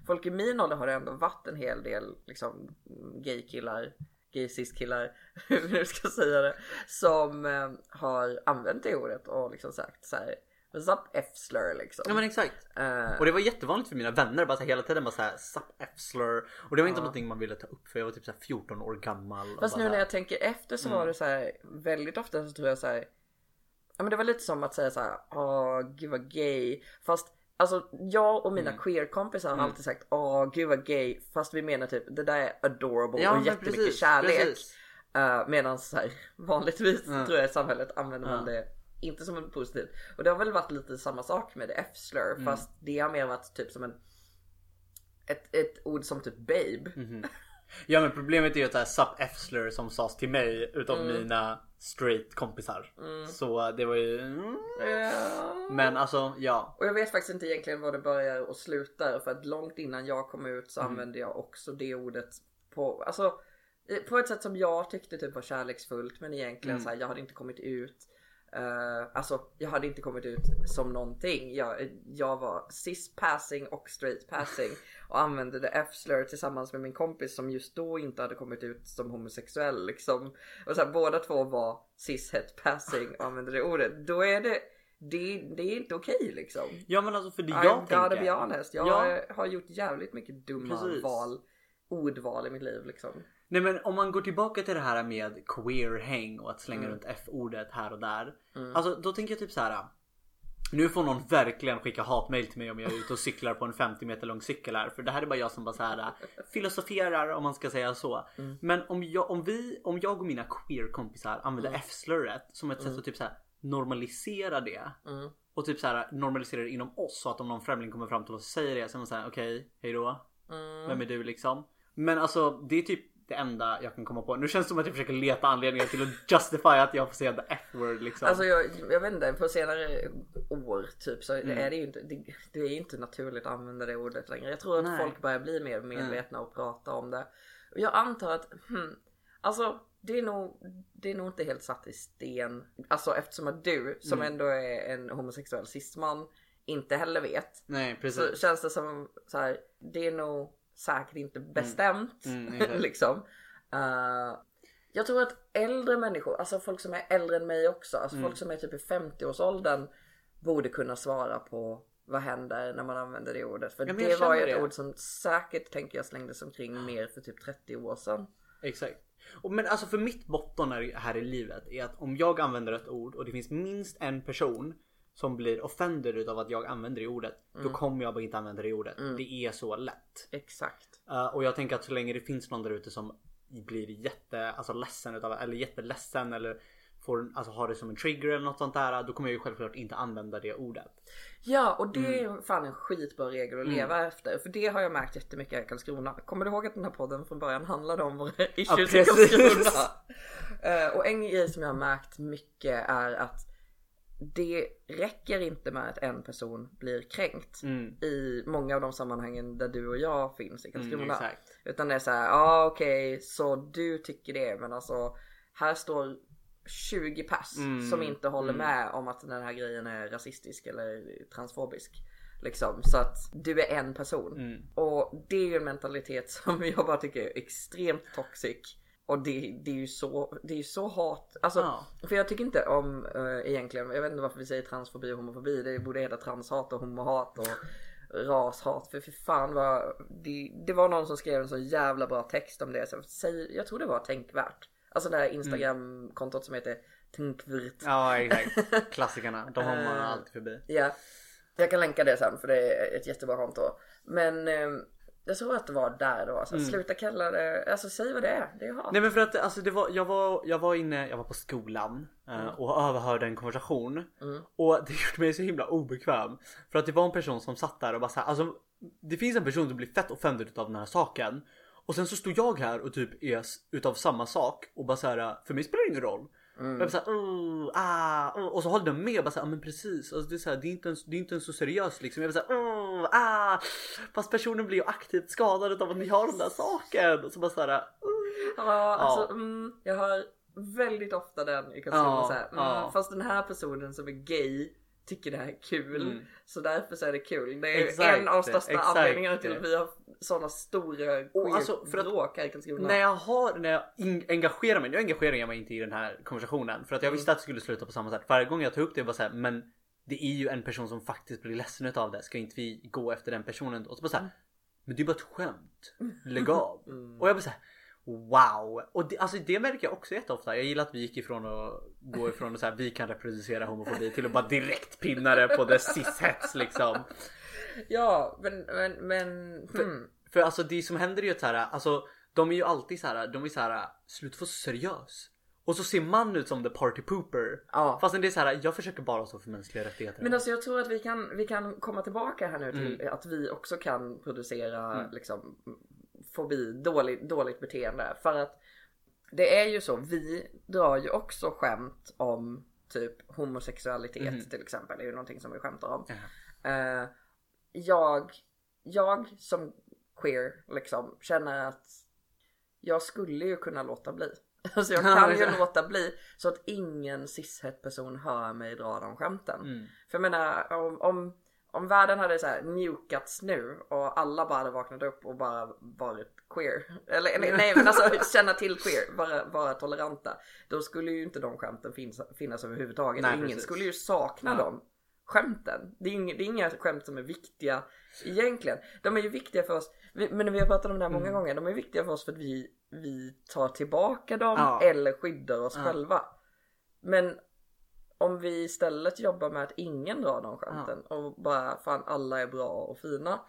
S2: Folk i min ålder har det ändå varit en hel del liksom gaykillar, gay cis-killar, [LAUGHS] hur vi nu ska säga det, som eh, har använt det ordet och liksom sagt så här, up F-slur liksom.
S1: Ja men exakt.
S2: Eh,
S1: Och det var jättevanligt för mina vänner bara så här, hela tiden bara såhär sup F-slur. Och det var inte
S2: Ja.
S1: någonting man ville ta upp för jag var typ så här 14 år gammal. och
S2: Fast nu
S1: så
S2: när
S1: här-
S2: jag tänker efter så
S1: Mm.
S2: var det så här väldigt ofta så tror jag så här. Ja men det var lite som att säga så här, åh gud vad gay. Fast alltså jag och mina
S1: Mm.
S2: queer-kompisar har
S1: Mm.
S2: alltid sagt åh gud vad gay. Fast vi menar typ det där är adorable
S1: Ja,
S2: och jättemycket
S1: precis,
S2: kärlek.
S1: precis.
S2: Uh, Medan så här, [LAUGHS] vanligtvis
S1: Ja.
S2: tror jag i samhället använder man det inte som en positivt. Och det har väl varit lite samma sak med F-slur
S1: Mm.
S2: fast det har mer varit typ som en ett, ett ord som typ babe.
S1: Mhm. Ja men problemet är ju att det här F-slur som sades till mig utav
S2: Mm.
S1: mina straight kompisar. Så det var ju... mm. Men alltså ja.
S2: Och jag vet faktiskt inte egentligen var det börjar och slutar för att långt innan jag kom ut så använde jag också det ordet på, alltså på ett sätt som jag tyckte typ var kärleksfullt men egentligen så här, jag hade inte kommit ut eh, alltså jag hade inte kommit ut som någonting. Jag, jag var cis passing och straight passing [LAUGHS] och använde det F-slur tillsammans med min kompis som just då inte hade kommit ut som homosexuell liksom. Och så här, båda två var cis het passing och använde det ordet. Då är det det, det är inte okej liksom.
S1: Ja men alltså för det jag tänker.
S2: be honest. Jag
S1: Ja.
S2: har gjort jävligt mycket dumma
S1: Precis.
S2: val, ordval i mitt liv liksom.
S1: Nej men om man går tillbaka till det här med queer häng och att slänga
S2: Mm.
S1: runt F-ordet här och där.
S2: Mm.
S1: Alltså då tänker jag typ så här. Nu får någon verkligen skicka hatmail till mig om jag är ute och cyklar på en 50 meter lång cykel här. För det här är bara jag som bara så här filosoferar om man ska säga så.
S2: Mm.
S1: Men om jag, om vi, om jag och mina queer kompisar använder
S2: Mm.
S1: F-slurret som ett sätt att typ så här normalisera det.
S2: Mm.
S1: Och typ så här normalisera det inom oss så att om någon främling kommer fram till oss och säger det så är man såhär okej, hejdå.
S2: Mm.
S1: Vem är du liksom? Men alltså det är typ det enda jag kan komma på. Nu känns det som att jag försöker leta anledningar till att justify att jag får säga the F-word liksom.
S2: Alltså jag, jag vet inte, på senare år typ så
S1: Mm.
S2: är det ju inte, det, det är inte naturligt att använda det ordet längre. Jag tror att
S1: Nej.
S2: folk börjar bli mer medvetna och prata om det. Och jag antar att, hmm, alltså det är nog, det är nog inte helt satt i sten. Alltså eftersom att du som
S1: Mm.
S2: ändå är en homosexuell cisman inte heller vet.
S1: Nej
S2: Så
S1: precis.
S2: känns det som så här, det är nog säkert inte bestämt
S1: Mm, [LAUGHS] exakt.
S2: liksom. Eh, jag tror att äldre människor, alltså folk som är äldre än mig också, alltså
S1: Mm.
S2: folk som är typ i 50-årsåldern borde kunna svara på vad händer när man använder det ordet. För
S1: Ja,
S2: det var ju ett
S1: det.
S2: ord som säkert tänker jag slängdes omkring mer för typ 30 år sedan.
S1: Exakt. Och men alltså för mitt botton här, här i livet är att om jag använder ett ord och det finns minst en person som blir offended utav att jag använder det ordet. Då kommer jag bara inte använda det ordet. Det är så lätt.
S2: Exakt.
S1: Uh, och jag tänker att så länge det finns någon där ute som blir jätte, alltså ledsen utav, eller jätteledsen eller får, alltså har det som en trigger eller något sånt där. Då kommer jag ju självklart inte använda det ordet.
S2: Ja och det är fan en skitbra regel att leva efter. För det har jag märkt jättemycket i Karlskrona. Kommer du ihåg att den här podden från början handlade om våra issues i
S1: precis.
S2: Karlskrona? Eh, och en grej som jag har märkt mycket är att det räcker inte med att en person blir kränkt
S1: Mm.
S2: i många av de sammanhangen där du och jag finns i Karlskrona.
S1: Mm.
S2: Utan det är så här, ja ah, okej så du tycker det men alltså här står 20 pers
S1: Mm,
S2: som inte håller
S1: mm.
S2: med om att den här grejen är rasistisk eller transfobisk. Liksom så att du är en person.
S1: Mm.
S2: Och det är ju en mentalitet som [LAUGHS] jag bara tycker är extremt toxic. Och det, det är ju så, det är ju så hat. Alltså,
S1: Ja.
S2: för jag tycker inte om eh, egentligen, jag vet inte varför vi säger transfobi och homofobi. Det borde heta transhat och homohat och rashat. För för fan vad, det, det var någon som skrev en så jävla bra text om det. Så säg, jag tror det var tänkvärt. Alltså det här Instagram-kontot som heter Tänkvärt.
S1: Ja exakt. [LAUGHS] Klassikerna. De har man
S2: Eh,
S1: alltid förbi.
S2: Ja, jag kan länka det sen för det är ett jättebra konto. Men eh, jag tror att det var där då. Alltså, Sluta kalla det, alltså säg vad det är. Det är hat.
S1: Nej men för att alltså det var, jag var, jag var inne, jag var på skolan eh,
S2: Mm.
S1: och överhörde en konversation. Och det [LAUGHS] gjorde mig så himla obekväm. För att det var en person som satt där och bara såhär, alltså det finns en person som blir fett offended av den här saken. Och sen så stod jag här och typ är utav samma sak och bara såhär, för mig spelar det ingen roll. Och jag bara såhär, oh, ah, oh. och så håller de med och bara såhär, men precis. Alltså det, är såhär, det, är inte ens, det är inte ens så seriöst liksom. Jag bara såhär, oh, ah. Fast personen blir ju aktivt skadad av att ni har den där saken. Och så bara såhär, oh.
S2: Ja, alltså mm, jag har väldigt ofta den i Karlskrona
S1: Ja,
S2: så här, mm,
S1: ja.
S2: Fast den här personen som är gay tycker det här är kul.
S1: Mm.
S2: Så därför så är det kul. Det är
S1: Exakt,
S2: en av de största
S1: exakt.
S2: anledningarna till att vi har sådana stora
S1: Och alltså, för att-
S2: bråk här i Karlskrona.
S1: När jag har, när jag engagerar mig, nu engagerar jag mig inte i den här konversationen för att jag
S2: Mm.
S1: visste att det skulle sluta på samma sätt. Varje gång jag tog upp det var så här, men det är ju en person som faktiskt blir ledsen utav det. Ska inte vi gå efter den personen? Och så bara så här, men det är bara ett skämt. Lägg av. [LAUGHS]
S2: Mm.
S1: Och jag bara så här, wow. Och det, alltså det märker jag också jätteofta. Jag gillar att vi gick ifrån att gå ifrån att så här, vi kan reproducera homofobi till att bara direkt pinna det på the cis-hets liksom.
S2: Ja, men, men, men hmm.
S1: För alltså det som händer är ju att så här, alltså de är ju alltid så här, de är så här, sluta få seriös. Och så ser man ut som the party pooper.
S2: Ja.
S1: Fastän det är så här, jag försöker bara stå för mänskliga rättigheter.
S2: Men alltså jag tror att vi kan, vi kan komma tillbaka här nu till
S1: Mm.
S2: att vi också kan producera liksom fobi, dåligt, dåligt beteende. För att det är ju så, vi drar ju också skämt om typ homosexualitet
S1: Mhm.
S2: till exempel. Det är ju någonting som vi skämtar om. Eh, jag, jag som queer liksom känner att jag skulle ju kunna låta bli. [LAUGHS] Alltså jag
S1: Ja,
S2: kan ju låta bli så att ingen cishet person hör mig dra de skämten.
S1: Mm.
S2: För jag menar om, om, om världen hade så här mjukats nu och alla bara hade vaknat upp och bara varit queer. Eller, eller nej men alltså känna till queer, vara, vara toleranta. Då skulle ju inte de skämten finnas, finnas överhuvudtaget.
S1: Nej,
S2: Ingen
S1: precis.
S2: skulle ju sakna
S1: Ja.
S2: dem skämten. Det är, inga, det är inga skämt som är viktiga egentligen. De är ju viktiga för oss, vi, men vi har pratat om det här många
S1: Mm.
S2: gånger. De är viktiga för oss för att vi, vi tar tillbaka dem
S1: Ja.
S2: eller skyddar oss
S1: Ja.
S2: själva. Men om vi istället jobbar med att ingen drar de skämten och bara fan alla är bra och fina.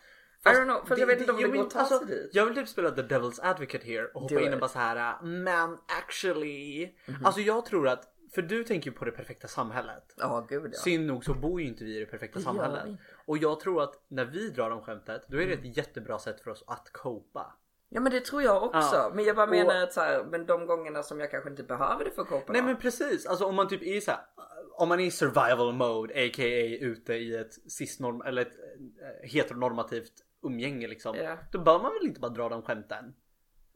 S2: I don't know, för jag vet inte om det, går att ta
S1: alltså,
S2: sig dit.
S1: Jag vill typ spela the devil's advocate here och hoppa in och bara så här. Men actually.
S2: Mhm.
S1: Alltså jag tror att, för du tänker ju på det perfekta samhället.
S2: Ja gud ja.
S1: Synd nog så bor ju inte vi i det perfekta
S2: gör
S1: samhället.
S2: inte.
S1: Och jag tror att när vi drar om skämtet då är det
S2: Mm.
S1: ett jättebra sätt för oss att copa.
S2: Ja men det tror jag också.
S1: Ja.
S2: Men jag bara
S1: Och-
S2: menar att så här, men de gångerna som jag kanske inte behöver det för att copa
S1: Nej
S2: då.
S1: men precis, alltså om man typ är så här, om man är i survival mode aka ute i ett cisnorm eller ett eh, heteronormativt umgänge liksom.
S2: Ja.
S1: Då bör man väl inte bara dra de skämten.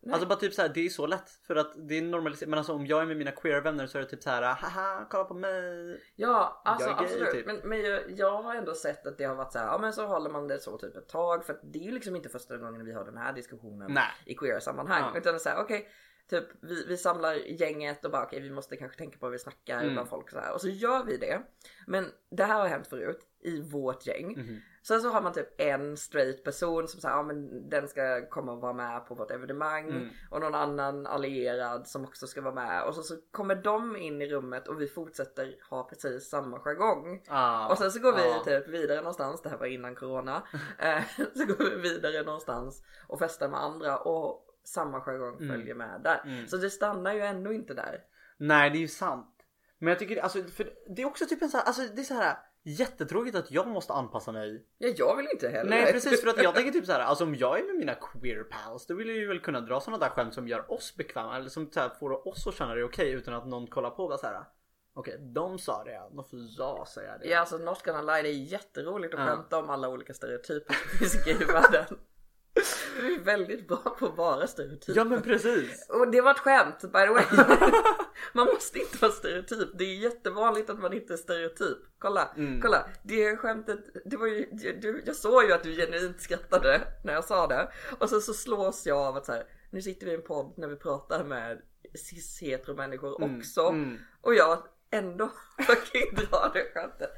S2: Nej.
S1: Alltså bara typ så här, det är så lätt för att det är normaliserat. Men alltså om jag är med mina queer vänner så är det typ så här, haha kolla på mig.
S2: Ja, alltså
S1: Jag är gay,
S2: absolut.
S1: typ.
S2: Men, men jag, jag har ändå sett att det har varit så här, ja men så håller man det så typ ett tag. För att det är ju liksom inte första gången vi har den här diskussionen
S1: Nej.
S2: i queer sammanhang.
S1: Ja.
S2: Utan det är så här, okej, typ vi, vi samlar gänget och bara okej vi måste kanske tänka på hur vi snackar
S1: Mm.
S2: bland folk så här. Och så gör vi det. Men det här har hänt förut. i vårt gäng.
S1: Mhm.
S2: Sen så har man typ en straight person som säger ja men den ska komma och vara med på vårt evenemang.
S1: Mm.
S2: Och någon annan allierad som också ska vara med. Och så, så kommer de in i rummet och vi fortsätter ha precis samma jargong.
S1: Ah,
S2: Och sen så går vi
S1: ah.
S2: typ vidare någonstans, det här var innan corona. [LAUGHS] Eh, så går vi vidare någonstans och festar med andra och samma jargong
S1: Mm.
S2: följer med där.
S1: Mm.
S2: Så det stannar ju ändå inte där.
S1: Nej det är ju sant. Men jag tycker alltså, för det är också typ en så här, alltså det är så här jättetråkigt att jag måste anpassa mig.
S2: Ja, jag vill inte heller.
S1: Nej [LAUGHS] precis för att jag tänker typ så här, alltså om jag är med mina queer pals då vill jag ju väl kunna dra sådana där skämt som gör oss bekväma eller som så här, får oss att känna det okej utan att någon kollar på och så här. Okej, de sa det, då får jag säga det.
S2: Ja alltså lie det är jätteroligt att
S1: Ja.
S2: skämta om alla olika stereotyper som finns i gayvärlden. Du är väldigt bra på att vara stereotyp.
S1: Ja men precis.
S2: Och det var ett skämt by the way. [LAUGHS] man måste inte vara stereotyp. Det är jättevanligt att man inte är stereotyp. Kolla,
S1: Mm.
S2: kolla. Det skämtet, det var ju, du, jag såg ju att du genuint skrattade när jag sa det. Och sen så slås jag av att så här, nu sitter vi i en podd när vi pratar med cis hetero människor
S1: Mm,
S2: också.
S1: mm.
S2: Och jag ändå [LAUGHS] fucking drar det skämtet.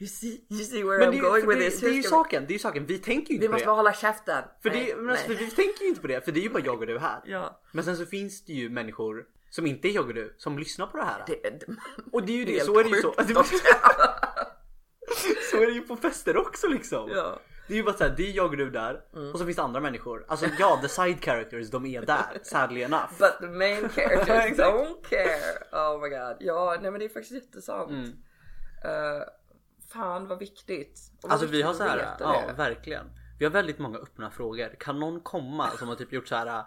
S2: You see, you see where
S1: Men
S2: I'm
S1: det,
S2: going with
S1: det,
S2: this.
S1: det är ju saken, det är ju saken. Vi tänker ju
S2: vi,
S1: inte
S2: vi
S1: på
S2: måste
S1: det.
S2: bara hålla käften.
S1: För,
S2: Nej,
S1: det, alltså, för vi tänker ju inte på det för det är ju bara jag och du här.
S2: Ja.
S1: Men sen så finns det ju människor som inte är jag och du som lyssnar på det här.
S2: Det,
S1: och det är ju det, så är det ju så. [LAUGHS] [LAUGHS] så är det ju på fester också liksom.
S2: ja.
S1: Det är ju bara såhär, det är jag och du där och så finns det andra människor. Alltså ja, the side characters de är där, [LAUGHS] sadly enough.
S2: But the main characters don't care. Oh my god. Ja, nej men det är faktiskt jättesant.
S1: Mm.
S2: Eh, fan vad viktigt. Vad
S1: Alltså vi
S2: viktigt
S1: har
S2: att
S1: så här, ja
S2: det.
S1: verkligen. Vi har väldigt många öppna frågor. Kan någon komma som har typ gjort så här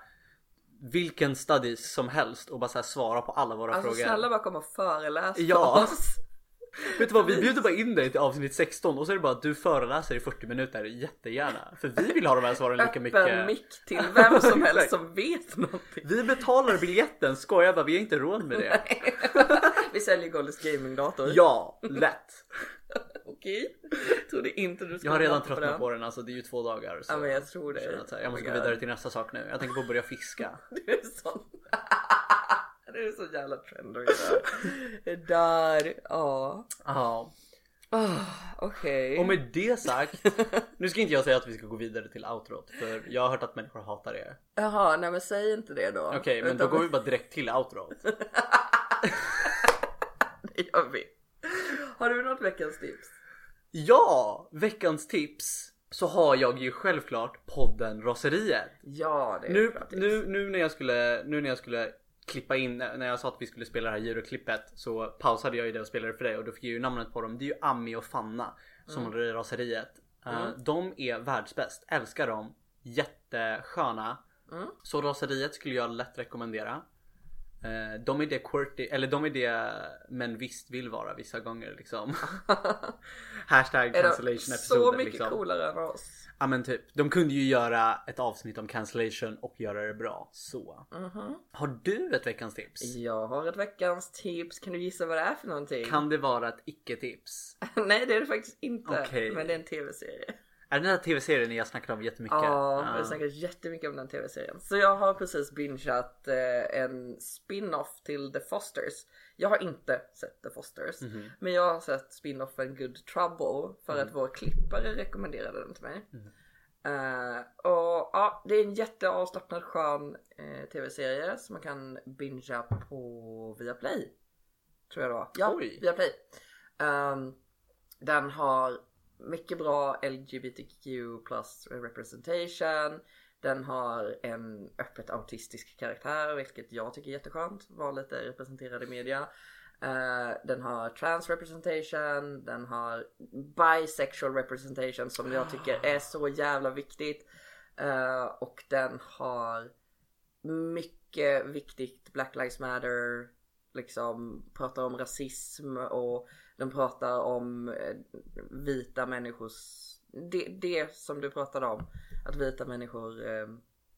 S1: vilken studies som helst och bara så här svara på alla våra
S2: Alltså
S1: frågor.
S2: snälla bara kom och föreläs för
S1: Ja.
S2: oss. [LAUGHS]
S1: Vet du vad, vi bjuder bara in dig till avsnitt 16 och så är det bara att du föreläser i 40 minuter jättegärna. För vi vill ha de här svaren lika
S2: Öppen
S1: mycket.
S2: mick till vem som [LAUGHS] helst som vet någonting.
S1: Vi betalar biljetten, skojar bara, vi har inte råd med det. [LAUGHS]
S2: vi säljer Golders gamingdator.
S1: Ja, lätt.
S2: Okej. Trodde inte du skulle
S1: Jag har redan tröttnat
S2: den.
S1: på den, alltså det är ju två dagar. Så
S2: Ja men jag tror det.
S1: jag måste
S2: Oh
S1: gå
S2: my
S1: vidare till nästa sak nu. Jag tänker på att börja fiska. [LAUGHS]
S2: Du är sån. [LAUGHS] Du är så jävla trend att göra. Det där, ja.
S1: Ja.
S2: Ah, Okej.
S1: Och med det sagt, nu ska inte jag säga att vi ska gå vidare till outrot för jag har hört att människor hatar det.
S2: Jaha, nej men säg inte det då.
S1: Okej, men då
S2: Utan-
S1: går vi bara direkt till outrot. [LAUGHS]
S2: Det gör vi. Har du något veckans tips?
S1: Ja, veckans tips så har jag ju självklart podden Raseriet.
S2: Ja, det är
S1: Nu,
S2: bra tips.
S1: nu, nu, när jag skulle, nu när jag skulle klippa in, när jag sa att vi skulle spela det här djurklippet så pausade jag ju det och spelade för dig och då fick jag ju namnet på dem. Det är ju Ami och Fanna som håller i Raseriet. Uh, De är världsbäst, älskar dem, jättesköna.
S2: Mm.
S1: Så Raseriet skulle jag lätt rekommendera. Eh, De är det quirty, eller de är det men visst vill vara vissa gånger liksom. [LAUGHS] Hashtag cancellation
S2: så
S1: episoder
S2: mycket
S1: liksom.
S2: coolare än oss?
S1: Ja men typ, de kunde ju göra ett avsnitt om cancellation och göra det bra. Så.
S2: Mhm.
S1: Har du ett veckans tips?
S2: Jag har ett veckans tips. Kan du gissa vad det är för någonting?
S1: Kan det vara ett icke-tips? [LAUGHS]
S2: Nej, det är det faktiskt inte.
S1: Okej.
S2: Men det är en tv-serie.
S1: Är det den här tv-serien jag snackade om jättemycket?
S2: Ja, vi
S1: Ja.
S2: har snackat jättemycket om den tv-serien. Så jag har precis bingeat eh, en spin-off till The Fosters. Jag har inte sett The Fosters.
S1: Mhm.
S2: Men jag har sett spin-offen Good Trouble för att vår klippare rekommenderade den till mig. Eh, och ja, det är en jätteavslappnad skön eh, tv-serie som man kan bingea på Viaplay. Tror jag det var. Ja,
S1: Oj.
S2: Viaplay. Um, den har mycket bra LGBTQ plus representation. Den har en öppet autistisk karaktär vilket jag tycker är jätteskönt. Var lite representerad i media. Uh, den har trans representation, den har bisexual representation som jag tycker är så jävla viktigt. Uh, och den har mycket viktigt Black Lives Matter, liksom pratar om rasism och den pratar om eh, vita människors, det, det som du pratade om, att vita människor eh,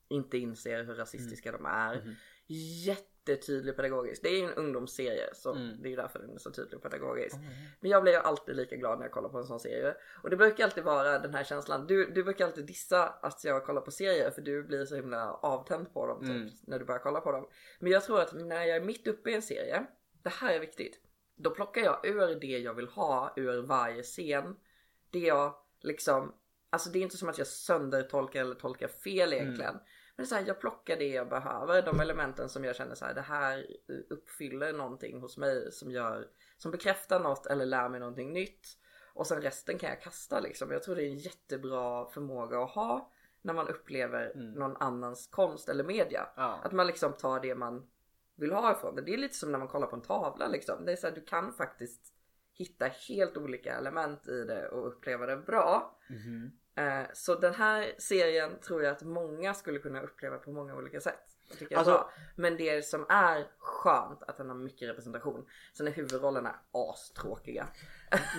S2: inte inser hur rasistiska de är.
S1: Mhm.
S2: Jättetydlig pedagogisk. Det är ju en ungdomsserie så
S1: Mm.
S2: det är ju därför den är så tydlig pedagogisk. Men jag blir alltid lika glad när jag kollar på en sån serie. Och det brukar alltid vara den här känslan. Du, du brukar alltid dissa att jag kollar på serier för du blir så himla avtänd på dem typ,
S1: Mm.
S2: när du börjar kolla på dem. Men jag tror att när jag är mitt uppe i en serie, det här är viktigt. Då plockar jag ur det jag vill ha ur varje scen. Det jag liksom, alltså det är inte som att jag söndertolkar eller tolkar fel egentligen. Men det är så här, jag plockar det jag behöver, de elementen som jag känner så här, det här uppfyller någonting hos mig som gör, som bekräftar något eller lär mig någonting nytt. Och sen resten kan jag kasta liksom. Jag tror det är en jättebra förmåga att ha när man upplever någon annans konst eller media.
S1: Ja.
S2: Att man liksom tar det man vill ha ifrån det. Det är lite som när man kollar på en tavla liksom. Det är så här, du kan faktiskt hitta helt olika element i det och uppleva det bra.
S1: Mhm.
S2: Eh, så den här serien tror jag att många skulle kunna uppleva på många olika sätt. Jag tycker
S1: Alltså-
S2: bra. Men det som är skönt att den har mycket representation. Sen är huvudrollerna astråkiga.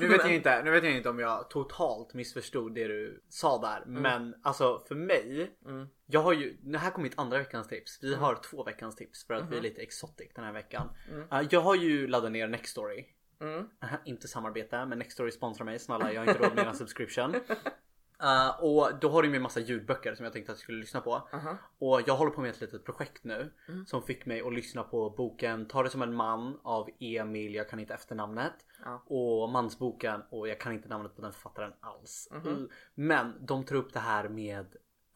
S1: Nu vet,
S2: Men-
S1: jag inte, nu vet jag inte om jag totalt missförstod det du sa där. Men alltså för mig.
S2: Mm.
S1: Jag har ju, det här kommer mitt andra veckans tips. Vi har två veckans tips för att vi är lite exotic den här veckan. Eh, jag har ju laddat ner Nextory.
S2: Mm.
S1: Aha, [LAUGHS] inte samarbete men Nextory sponsrar mig snälla jag har inte råd med en [LAUGHS] subscription. Eh, och då har de ju massa ljudböcker som jag tänkte att jag skulle lyssna på.
S2: Aha.
S1: Och jag håller på med ett litet projekt nu som fick mig att lyssna på boken Ta det som en man av Emil, jag kan inte efternamnet.
S2: Ja.
S1: Och mansboken och jag kan inte namnet på den författaren alls. Mm. Men de tar upp det här med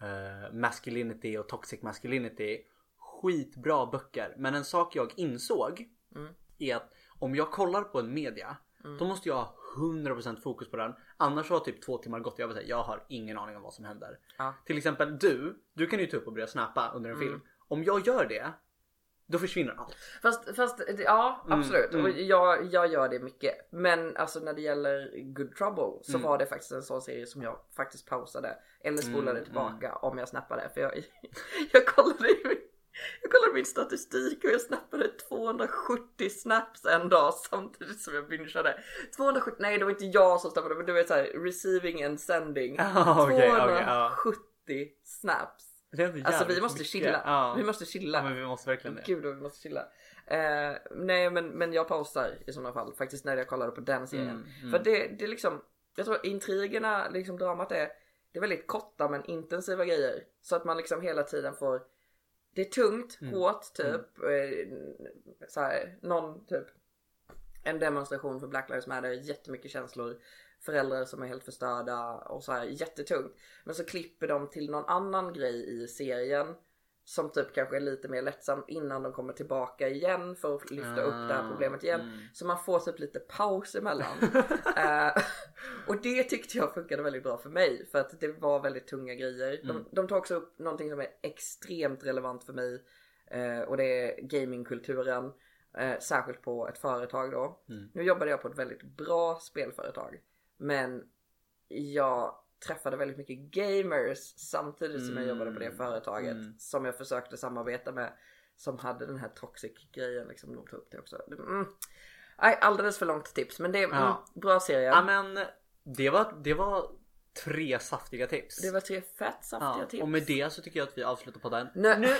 S1: eh, masculinity och toxic masculinity. Skitbra böcker. Men en sak jag insåg
S2: Mm.
S1: är att om jag kollar på en media då måste jag 100% fokus på den. Annars har typ två timmar gått och jag vill säga jag har ingen aning om vad som händer.
S2: Ja.
S1: Till exempel du, du kan ju ta upp och börja snappa under en film. Om jag gör det, då försvinner allt.
S2: Fast, fast ja absolut.
S1: mm.
S2: Och jag, jag gör det mycket. Men alltså när det gäller Good Trouble så
S1: Mm.
S2: var det faktiskt en sån serie som jag faktiskt pausade. Eller spolade
S1: Mm,
S2: tillbaka om jag snappade. För jag, [LAUGHS] jag kollade min, jag kollade min statistik och jag snappade 270 snaps en dag samtidigt som jag bingeade. 270, nej det var inte jag som snappade men du vet såhär receiving and sending. [LAUGHS]
S1: Okej, ja.
S2: 270 snaps.
S1: Det är ändå
S2: Alltså vi måste
S1: mycket.
S2: chilla.
S1: Ja.
S2: Vi måste chilla.
S1: ja men vi måste verkligen det.
S2: Gud vad vi måste chilla. Eh, nej men, men jag pausar i sådana fall faktiskt när jag kollade på den serien.
S1: Mm, mm.
S2: För det, det är liksom, jag tror intrigerna, liksom dramat är, det är väldigt korta men intensiva grejer. Så att man liksom hela tiden får, det är tungt,
S1: Mm.
S2: hårt typ. Eh, så här, någon typ, en demonstration för Black Lives Matter, jättemycket känslor. Föräldrar som är helt förstörda och så här jättetungt. Men så klipper de till någon annan grej i serien som typ kanske är lite mer lättsam innan de kommer tillbaka igen för att lyfta upp det här
S1: Ah,
S2: problemet igen.
S1: mm.
S2: Så man får typ lite paus emellan. [LAUGHS] eh, och det tyckte jag funkade väldigt bra för mig för att det var väldigt tunga grejer. De, de tar också upp någonting som är extremt relevant för mig eh, och det är gamingkulturen. Eh, särskilt på ett företag då. Nu jobbade jag på ett väldigt bra spelföretag. Men jag träffade väldigt mycket gamers samtidigt som jag jobbade på det företaget. Som jag försökte samarbeta med. Som hade den här toxic grejen liksom. De tog upp det också. Mm. Alldeles för långt tips. Men det är mm,
S1: Ja.
S2: bra serie.
S1: Ja men det var, det var tre saftiga tips.
S2: Det var tre fett saftiga
S1: ja,
S2: tips.
S1: och med det så tycker jag att vi avslutar på den.
S2: Nu, nu,